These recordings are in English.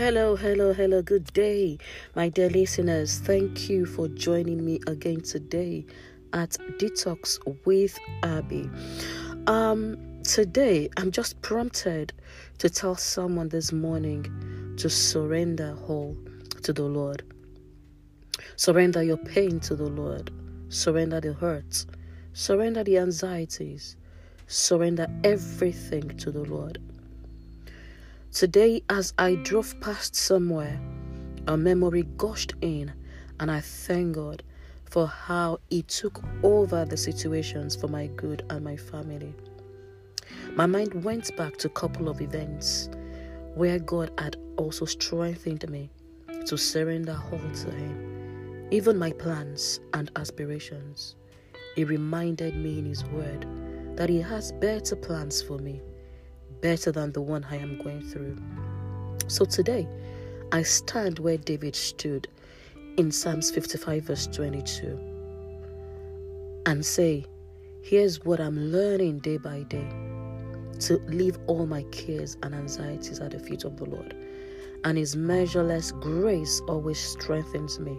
Hello, hello, hello. Good day, my dear listeners. Thank you for joining me again today at Detox with Abby. Um, today I'm just prompted to tell someone this morning to surrender all to the Lord. Surrender your pain to the Lord. Surrender the hurts. Surrender the anxieties. Surrender everything to the Lord. Today, as I drove past somewhere, a memory gushed in, and I thank God for how He took over the situations for my good and my family. My mind went back to a couple of events where God had also strengthened me to surrender all to Him, even my plans and aspirations. He reminded me in His Word that He has better plans for me better than the one I am going through. So today, I stand where David stood in Psalms 55, verse 22, and say, Here's what I'm learning day by day to leave all my cares and anxieties at the feet of the Lord. And His measureless grace always strengthens me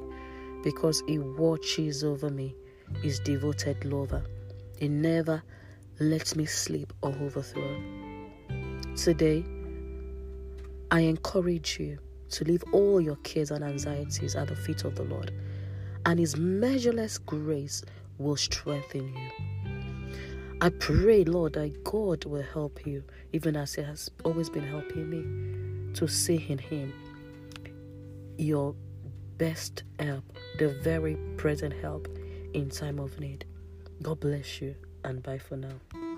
because He watches over me, His devoted lover. He never lets me sleep or overthrow. Today, I encourage you to leave all your cares and anxieties at the feet of the Lord, and His measureless grace will strengthen you. I pray, Lord, that God will help you, even as He has always been helping me, to see in Him your best help, the very present help in time of need. God bless you, and bye for now.